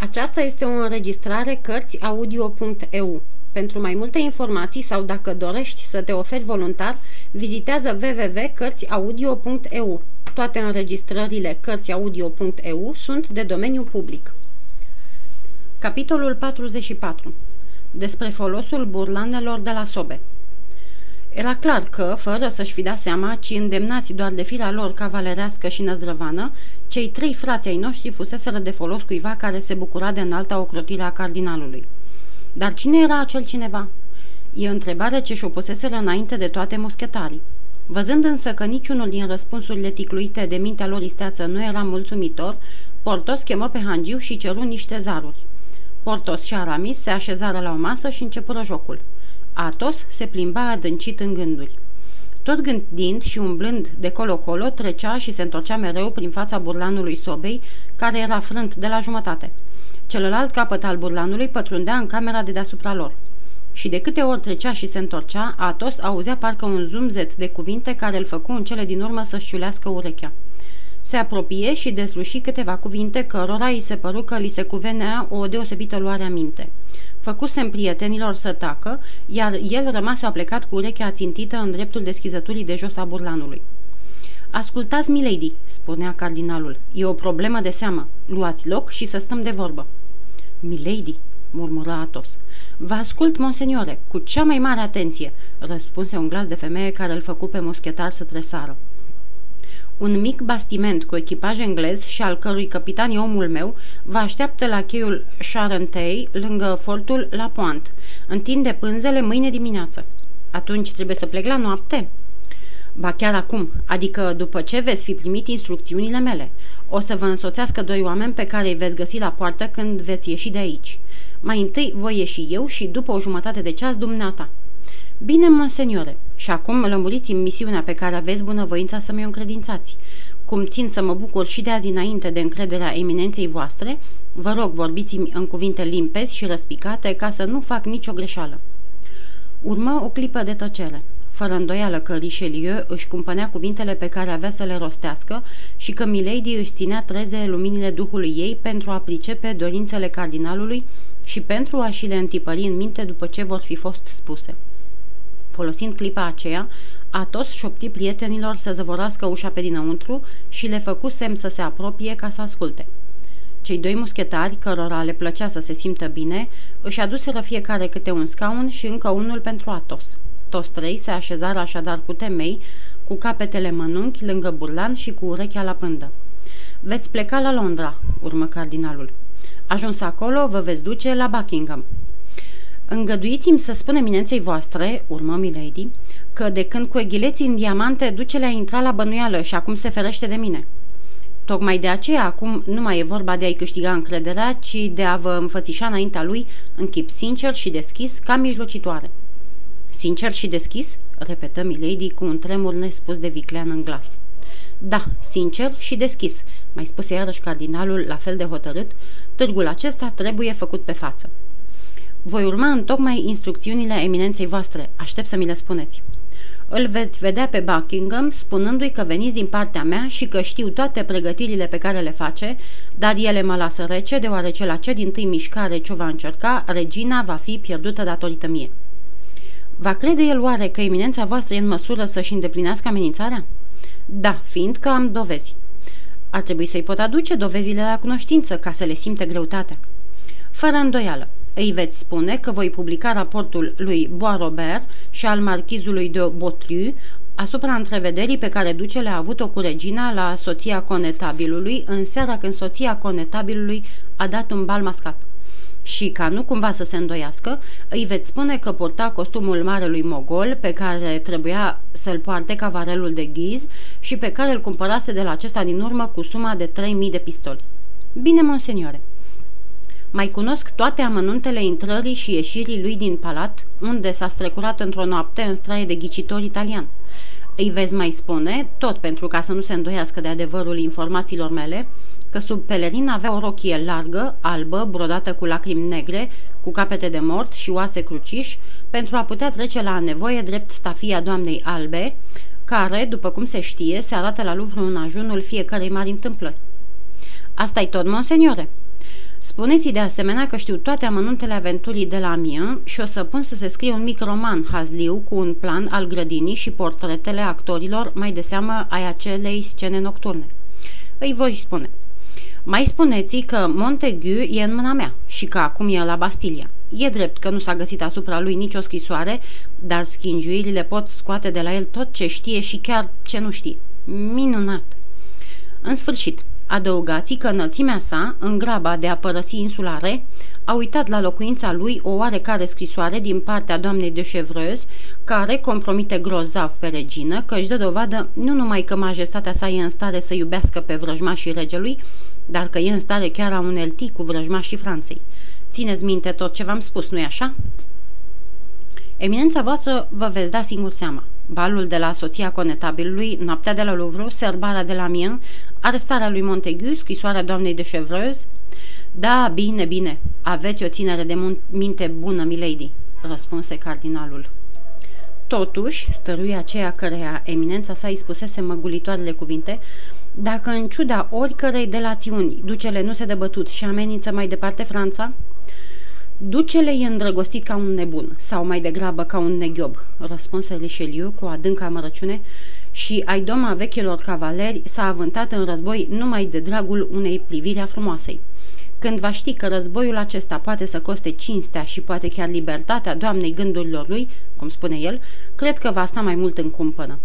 Aceasta este o înregistrare Cărțiaudio.eu. Pentru mai multe informații sau dacă dorești să te oferi voluntar, vizitează www.cărțiaudio.eu. Toate înregistrările Cărțiaudio.eu sunt de domeniu public. Capitolul 44. Despre folosul burlanelor de la sobe. Era clar că, fără să-și fi dat seama, ci îndemnați doar de firea lor cavalerească și năzdrăvană, cei trei frați ai noștri fuseseră de folos cuiva care se bucura de înalta ocrotire a cardinalului. Dar cine era acel cineva? E întrebare ce și-o puseseră înainte de toate muschetarii. Văzând însă că niciunul din răspunsurile ticluite de mintea lor isteață nu era mulțumitor, Portos chemă pe Hangiu și ceru niște zaruri. Portos și Aramis se așezară la o masă și începură jocul. Atos se plimba adâncit în gânduri. Tot gândind și umblând de colo-colo, trecea și se întorcea mereu prin fața burlanului sobei, care era frânt de la jumătate. Celălalt capăt al burlanului pătrundea în camera de deasupra lor. Și de câte ori trecea și se întorcea, Atos auzea parcă un zumzet de cuvinte care îl făcu în cele din urmă să-și ciulească urechea. Se apropie și desluși câteva cuvinte cărora îi se păru că li se cuvenea o deosebită luare aminte. Făcusem prietenilor să tacă, iar el rămase aplecat cu urechea ațintită în dreptul deschizăturii de jos a burlanului. Ascultați, milady, spunea cardinalul, e o problemă de seamă. Luați loc și să stăm de vorbă. Milady, murmură Atos. Vă ascult, monseniore, cu cea mai mare atenție, răspunse un glas de femeie care îl făcu pe moschetar să tresară. Un mic bastiment cu echipaj englez și al cărui capitan e omul meu vă așteaptă la cheiul Charentei, lângă fortul La Pointe. Întinde pânzele mâine dimineață. Atunci trebuie să plec la noapte? Ba chiar acum, adică după ce veți fi primit instrucțiunile mele. O să vă însoțească doi oameni pe care îi veți găsi la poartă când veți ieși de aici. Mai întâi voi ieși eu și după o jumătate de ceas dumneata. Bine, monseniore, și acum lămuriți-mi misiunea pe care aveți bunăvoința să mi-o încredințați. Cum țin să mă bucur și de azi înainte de încrederea eminenței voastre, vă rog vorbiți-mi în cuvinte limpezi și răspicate ca să nu fac nicio greșeală. Urmă o clipă de tăcere. Fără îndoială că Richelieu își cumpănea cuvintele pe care avea să le rostească și că Milady își ținea treze luminile duhului ei pentru a pricepe dorințele cardinalului și pentru a și le întipări în minte după ce vor fi fost spuse. Folosind clipa aceea, Atos șopti prietenilor să zăvorască ușa pe dinăuntru și le făcu semn să se apropie ca să asculte. Cei doi muschetari, cărora le plăcea să se simtă bine, își aduseră fiecare câte un scaun și încă unul pentru Atos. Toți trei se așezară așadar cu temei, cu capetele mănunchi lângă burlan și cu urechea la pândă. Veți pleca la Londra, urmă cardinalul. Ajuns acolo, vă veți duce la Buckingham. Îngăduiți-mi să spun eminenței voastre, urmă Milady, că de când cu eghileții în diamante ducele a intrat la bănuială și acum se ferește de mine. Tocmai de aceea acum nu mai e vorba de a-i câștiga încrederea, ci de a vă înfățișa înaintea lui în chip sincer și deschis ca mijlocitoare. Sincer și deschis? repetă Milady cu un tremur nespus de viclean în glas. Da, sincer și deschis, mai spuse iarăși cardinalul la fel de hotărât, târgul acesta trebuie făcut pe față. Voi urma în tocmai instrucțiunile eminenței voastre. Aștept să mi le spuneți. Îl veți vedea pe Buckingham spunându-i că veniți din partea mea și că știu toate pregătirile pe care le face, dar ele mă lasă rece, deoarece la ce din tâi mișcare ce va încerca, regina va fi pierdută datorită mie. Va crede el oare că eminența voastră e în măsură să-și îndeplinească amenințarea? Da, fiindcă am dovezi. Ar trebui să-i pot aduce dovezile la cunoștință ca să le simte greutatea. Fără îndoială, îi veți spune că voi publica raportul lui Bois-Robert și al marchizului de Botliu asupra întrevederii pe care ducele a avut-o cu regina la soția conetabilului în seara când soția conetabilului a dat un bal mascat. Și ca nu cumva să se îndoiască, îi veți spune că purta costumul marelui mogol pe care trebuia să-l poarte cavarelul de ghiz și pe care îl cumpărase de la acesta din urmă cu suma de 3000 de pistoli. Bine, monseniore, mai cunosc toate amănuntele intrării și ieșirii lui din palat, unde s-a strecurat într-o noapte în straie de ghicitor italian. Îi vezi mai spune, tot pentru ca să nu se îndoiască de adevărul informațiilor mele, că sub pelerin avea o rochie largă, albă, brodată cu lacrimi negre, cu capete de mort și oase cruciși, pentru a putea trece la nevoie drept stafia doamnei albe, care, după cum se știe, se arată la Louvre în ajunul fiecărei mari întâmplări. Asta-i tot, monseniore?" Spuneți de asemenea că știu toate amănuntele aventurii de la mie și o să pun să se scrie un mic roman hazliu cu un plan al grădinii și portretele actorilor, mai de seamă ai acelei scene nocturne. Îi voi spune. Mai spuneți că Montagu e în mâna mea și că acum e la Bastilia. E drept că nu s-a găsit asupra lui nicio scrisoare, dar schingiuirile pot scoate de la el tot ce știe și chiar ce nu știe. Minunat! În sfârșit, adăugați că înălțimea sa, în graba de a părăsi insulare, a uitat la locuința lui o oarecare scrisoare din partea doamnei de Chevreuse, care compromite grozav pe regină că își dă dovadă nu numai că majestatea sa e în stare să iubească pe vrăjmașii regelui, dar că e în stare chiar a unelti cu vrăjmașii Franței. Țineți minte tot ce v-am spus, nu-i așa? Eminența voastră vă veți da singur seama. Balul de la soția conetabilului, noaptea de la Louvre, serbarea de la Mien, arestarea lui Montaigu, scrisoarea doamnei de Chevreuse. Da, bine, bine, aveți o ținere de minte bună, milady, răspunse cardinalul. Totuși, stărui aceea căreia eminența sa îi spusese măgulitoarele cuvinte, dacă în ciuda oricărei delațiuni ducele nu se dă bătut și amenință mai departe Franța, Ducele e îndrăgostit ca un nebun, sau mai degrabă ca un neghiob, răspunse Richelieu cu adâncă amărăciune și ai doma vechilor cavaleri s-a avântat în război numai de dragul unei priviri a frumoasei. Când va ști că războiul acesta poate să coste cinstea și poate chiar libertatea doamnei gândurilor lui, cum spune el, cred că va sta mai mult în cumpănă.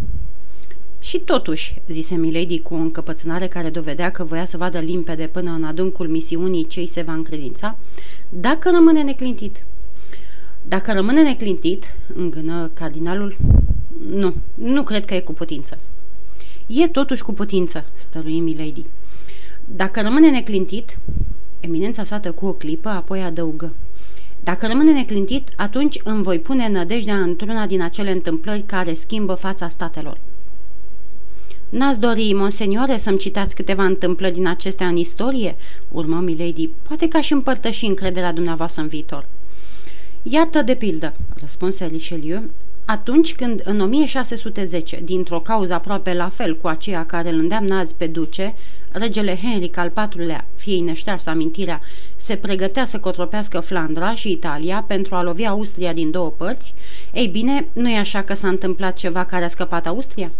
Și totuși, zise Milady cu o încăpățânare care dovedea că voia să vadă limpede până în adâncul misiunii ce se va încredința, dacă rămâne neclintit. Dacă rămâne neclintit, îngână cardinalul, nu, nu cred că e cu putință. E totuși cu putință, stărui Milady. Dacă rămâne neclintit, eminența sa cu o clipă, apoi adăugă. Dacă rămâne neclintit, atunci îmi voi pune nădejdea într-una din acele întâmplări care schimbă fața statelor. N-ați dori, monseniore, să-mi citați câteva întâmplări din acestea în istorie?" urmă Milady. Poate ca și împărtăși încrederea dumneavoastră în viitor." Iată de pildă," răspunse Richelieu, atunci când în 1610, dintr-o cauză aproape la fel cu aceea care îl îndeamnă azi pe duce, regele Henric al IV-lea, fiei neștearsă amintirea, se pregătea să cotropească Flandra și Italia pentru a lovi Austria din două părți, ei bine, nu e așa că s-a întâmplat ceva care a scăpat Austria?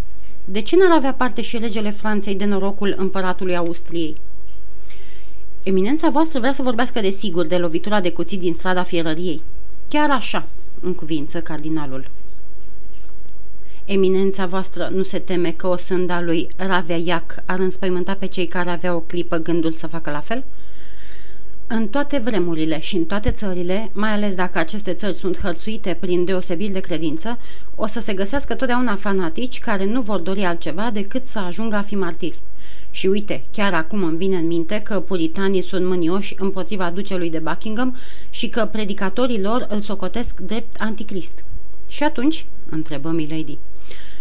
De ce n-ar avea parte și regele Franței de norocul împăratului Austriei? Eminența voastră vrea să vorbească de sigur de lovitura de cuțit din strada fierăriei. Chiar așa, în cuvință cardinalul. Eminența voastră nu se teme că o sânda lui Iac ar înspăimânta pe cei care aveau o clipă gândul să facă la fel? În toate vremurile și în toate țările, mai ales dacă aceste țări sunt hărțuite prin deosebiri de credință, o să se găsească totdeauna fanatici care nu vor dori altceva decât să ajungă a fi martiri. Și uite, chiar acum îmi vine în minte că puritanii sunt mânioși împotriva ducelui de Buckingham și că predicatorii lor îl socotesc drept anticrist. Și atunci? întrebă Milady.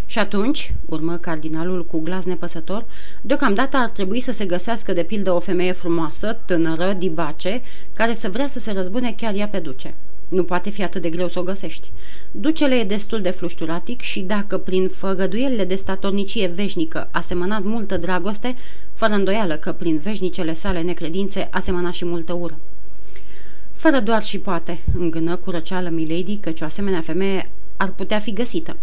Și atunci, urmă cardinalul cu glas nepăsător, deocamdată ar trebui să se găsească de pildă o femeie frumoasă, tânără, dibace, care să vrea să se răzbune chiar ea pe duce. Nu poate fi atât de greu să o găsești. Ducele e destul de flușturatic și dacă prin făgăduielile de statornicie veșnică a semănat multă dragoste, fără îndoială că prin veșnicele sale necredințe a semănat și multă ură. Fără doar și poate, îngână cu răceală Milady, căci o asemenea femeie ar putea fi găsită.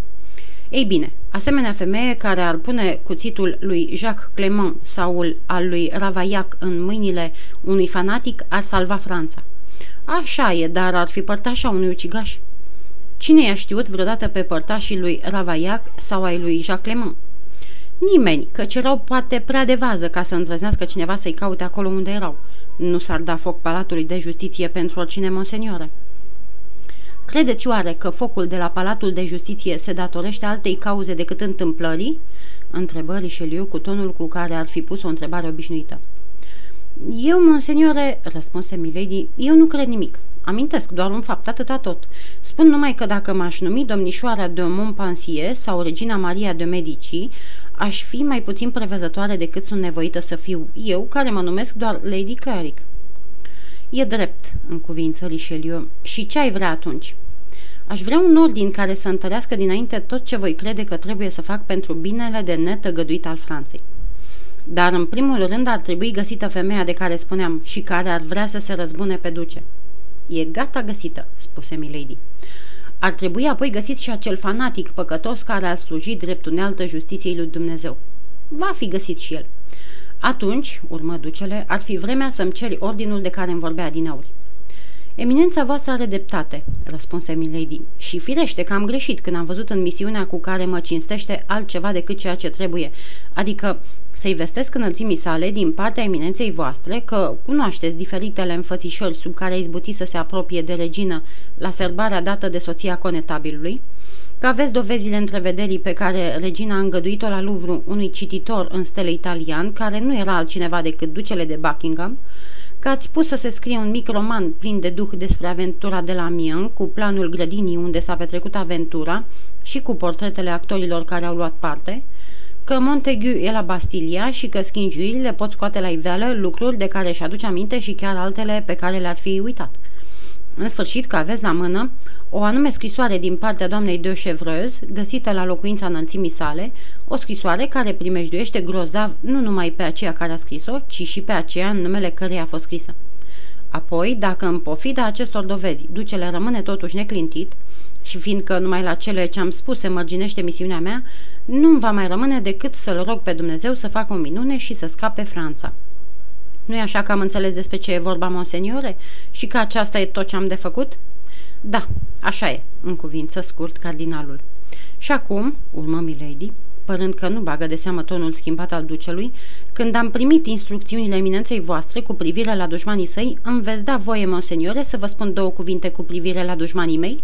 Ei bine, asemenea femeie care ar pune cuțitul lui Jacques Clement sau al lui Ravaillac în mâinile unui fanatic ar salva Franța. Așa e, dar ar fi părtașa unui ucigaș. Cine i-a știut vreodată pe părtașii lui Ravaillac sau ai lui Jacques Clement? Nimeni, căci erau poate prea de vază ca să îndrăznească cineva să-i caute acolo unde erau. Nu s-ar da foc palatului de justiție pentru oricine, monseniore. Credeți oare că focul de la Palatul de Justiție se datorește altei cauze decât întâmplării? Întrebă Richelieu cu tonul cu care ar fi pus o întrebare obișnuită. Eu, monseniore, răspunse Milady, eu nu cred nimic. Amintesc doar un fapt, atâta tot. Spun numai că dacă m-aș numi domnișoara de Montpensier sau regina Maria de Medici, aș fi mai puțin prevăzătoare decât sunt nevoită să fiu eu, care mă numesc doar Lady Cleric. E drept, în cuvință Richelieu. Și ce ai vrea atunci? Aș vrea un ordin care să întărească dinainte tot ce voi crede că trebuie să fac pentru binele de netăgăduit al Franței. Dar în primul rând ar trebui găsită femeia de care spuneam și care ar vrea să se răzbune pe duce. E gata găsită, spuse Milady. Ar trebui apoi găsit și acel fanatic păcătos care a slujit drept unealtă justiției lui Dumnezeu. Va fi găsit și el. Atunci, urmă ducele, ar fi vremea să-mi ceri ordinul de care îmi vorbea din auri. Eminența voastră are dreptate, răspunse Milady, și firește că am greșit când am văzut în misiunea cu care mă cinstește altceva decât ceea ce trebuie, adică să-i vestesc înălțimii sale din partea eminenței voastre că cunoașteți diferitele înfățișări sub care a izbutit să se apropie de regină la serbarea dată de soția conetabilului, că aveți dovezile întrevederii pe care regina a îngăduit-o la Louvre unui cititor în stele italian, care nu era altcineva decât ducele de Buckingham, că ați pus să se scrie un mic roman plin de duh despre aventura de la Mien, cu planul grădinii unde s-a petrecut aventura și cu portretele actorilor care au luat parte, că Montagu e la Bastilia și că schingiurile pot scoate la iveală lucruri de care își aduce aminte și chiar altele pe care le-ar fi uitat. În sfârșit că aveți la mână o anume scrisoare din partea doamnei de Chevreuse, găsită la locuința înălțimii sale, o scrisoare care primejduiește grozav nu numai pe aceea care a scris-o, ci și pe aceea în numele căreia a fost scrisă. Apoi, dacă în pofida acestor dovezi ducele rămâne totuși neclintit, și fiindcă numai la cele ce am spus se mărginește misiunea mea, nu-mi va mai rămâne decât să-l rog pe Dumnezeu să facă o minune și să scape Franța. Nu e așa că am înțeles despre ce e vorba, monseniore? Și că aceasta e tot ce am de făcut?" Da, așa e, în cuvință scurt cardinalul. Și acum, urmă Milady, părând că nu bagă de seamă tonul schimbat al ducelui, când am primit instrucțiunile eminenței voastre cu privire la dușmanii săi, îmi veți da voie, monseniore, să vă spun două cuvinte cu privire la dușmanii mei?"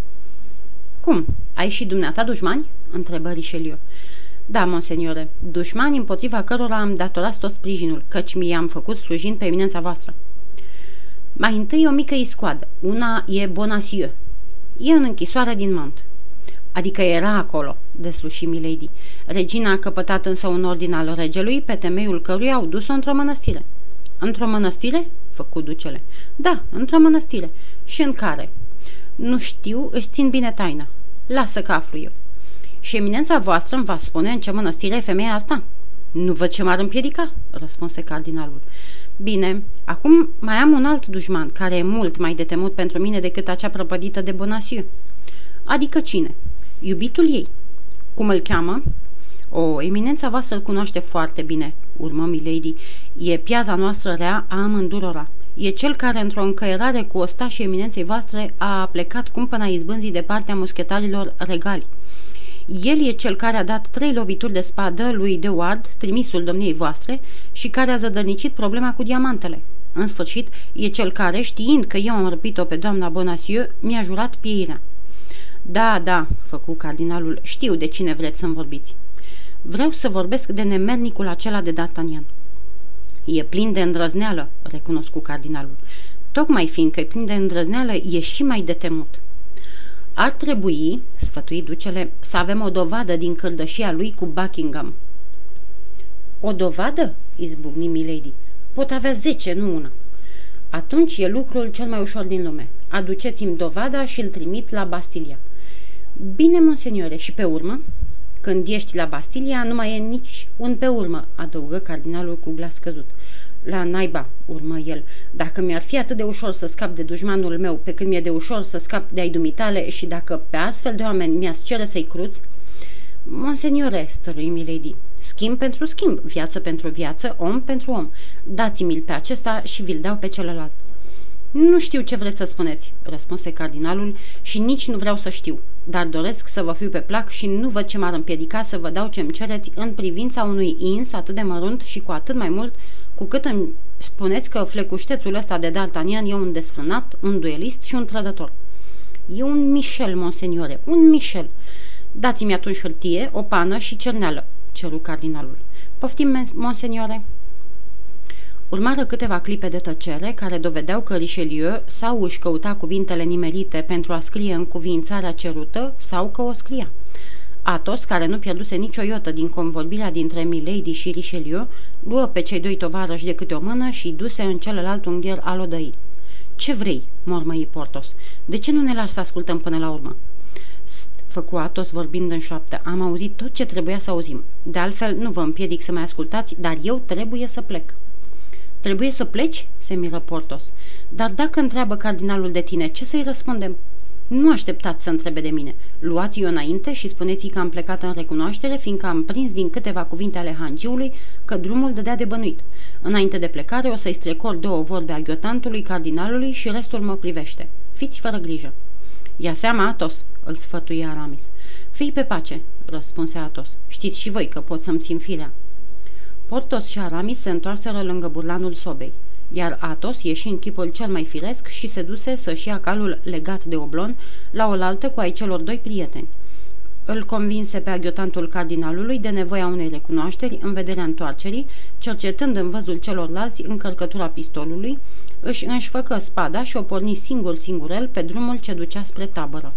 Cum? Ai și dumneata dușmani?" întrebă Richelieu. Da, monseniore, dușmani împotriva cărora am datorat tot sprijinul, căci mi-am făcut slujind pe eminența voastră. Mai întâi o mică iscoadă. Una e Bonacieux. E în închisoare din Mont. Adică era acolo, desluși Milady. Regina a căpătat însă un ordin al regelui, pe temeiul căruia au dus-o într-o mănăstire. Într-o mănăstire? Făcu ducele. Da, într-o mănăstire. Și în care? Nu știu, își țin bine taina. Lasă că aflu eu. Și eminența voastră îmi va spune în ce mănăstire e femeia asta? Nu văd ce m-ar împiedica, răspunse cardinalul. Bine, acum mai am un alt dușman, care e mult mai de temut pentru mine decât acea prăpădită de Bonacieux. Adică cine? Iubitul ei. Cum îl cheamă? O, eminența voastră îl cunoaște foarte bine, urmă Milady. E piaza noastră rea a amândurora. E cel care, într-o încăierare cu ostașii eminenței voastre, a plecat cumpăna izbânzii de partea muschetarilor regali. El e cel care a dat trei lovituri de spadă lui De Ward, trimisul domniei voastre, și care a zădărnicit problema cu diamantele. În sfârșit, e cel care, știind că eu am răpit-o pe doamna Bonacieux, mi-a jurat pieirea. Da, da, făcu cardinalul, știu de cine vreți să-mi vorbiți. Vreau să vorbesc de nemernicul acela de D'Artagnan. E plin de îndrăzneală, recunoscu cardinalul. Tocmai fiindcă e plin de îndrăzneală, e și mai de temut. Ar trebui, sfătui ducele, să avem o dovadă din căldășia lui cu Buckingham. O dovadă? izbucni Milady. Pot avea zece, nu una. Atunci e lucrul cel mai ușor din lume. Aduceți-mi dovada și îl trimit la Bastilia. Bine, monseniore, și pe urmă? Când ești la Bastilia, nu mai e nici un pe urmă, adăugă cardinalul cu glas căzut. La naiba, urmă el, dacă mi-ar fi atât de ușor să scap de dușmanul meu pe când mi-e de ușor să scap de ai dumitale și dacă pe astfel de oameni mi-ați cere să-i cruți, Monseniore, stărui Milady, schimb pentru schimb, viață pentru viață, om pentru om. Dați-mi-l pe acesta și vi-l dau pe celălalt. Nu știu ce vreți să spuneți, răspunse cardinalul, și nici nu vreau să știu, dar doresc să vă fiu pe plac și nu văd ce m-ar împiedica să vă dau ce-mi cereți în privința unui ins atât de mărunt și cu atât mai mult cu cât îmi spuneți că flecuștețul ăsta de D'Artagnan e un desfrânat, un duelist și un trădător. E un Michel, monseniore, un Michel. Dați-mi atunci hârtie, o pană și cerneală, ceru cardinalul. Poftim, monseniore? Urmară câteva clipe de tăcere care dovedeau că Richelieu sau își căuta cuvintele nimerite pentru a scrie în cuvințarea cerută sau că o scria. Atos, care nu pierduse nicio iotă din convorbirea dintre Milady și Richelieu, luă pe cei doi tovarăși de câte o mână și duse în celălalt ungher al odăii. Ce vrei?" mormăi Portos. De ce nu ne lași să ascultăm până la urmă?" St, Făcu Atos vorbind în șoaptă. Am auzit tot ce trebuia să auzim. De altfel, nu vă împiedic să mai ascultați, dar eu trebuie să plec. Trebuie să pleci?" se miră Portos. Dar dacă întreabă cardinalul de tine, ce să-i răspundem?" Nu așteptați să întrebe de mine. Luați-o înainte și spuneți că am plecat în recunoaștere, fiindcă am prins din câteva cuvinte ale hangiului că drumul dădea de bănuit. Înainte de plecare o să-i strecor două vorbe a ghiotantului, cardinalului și restul mă privește. Fiți fără grijă. Ia seama, Atos, îl sfătuie Aramis. Fii pe pace, răspunse Atos. Știți și voi că pot să-mi țin firea. Portos și Aramis se întoarseră lângă burlanul sobei iar Atos ieși în chipul cel mai firesc și se duse să-și ia calul legat de oblon la oaltă cu ai celor doi prieteni. Îl convinse pe aghiotantul cardinalului de nevoia unei recunoașteri în vederea întoarcerii, cercetând în văzul celorlalți încărcătura pistolului, își înșfăcă spada și o porni singur singurel pe drumul ce ducea spre tabără.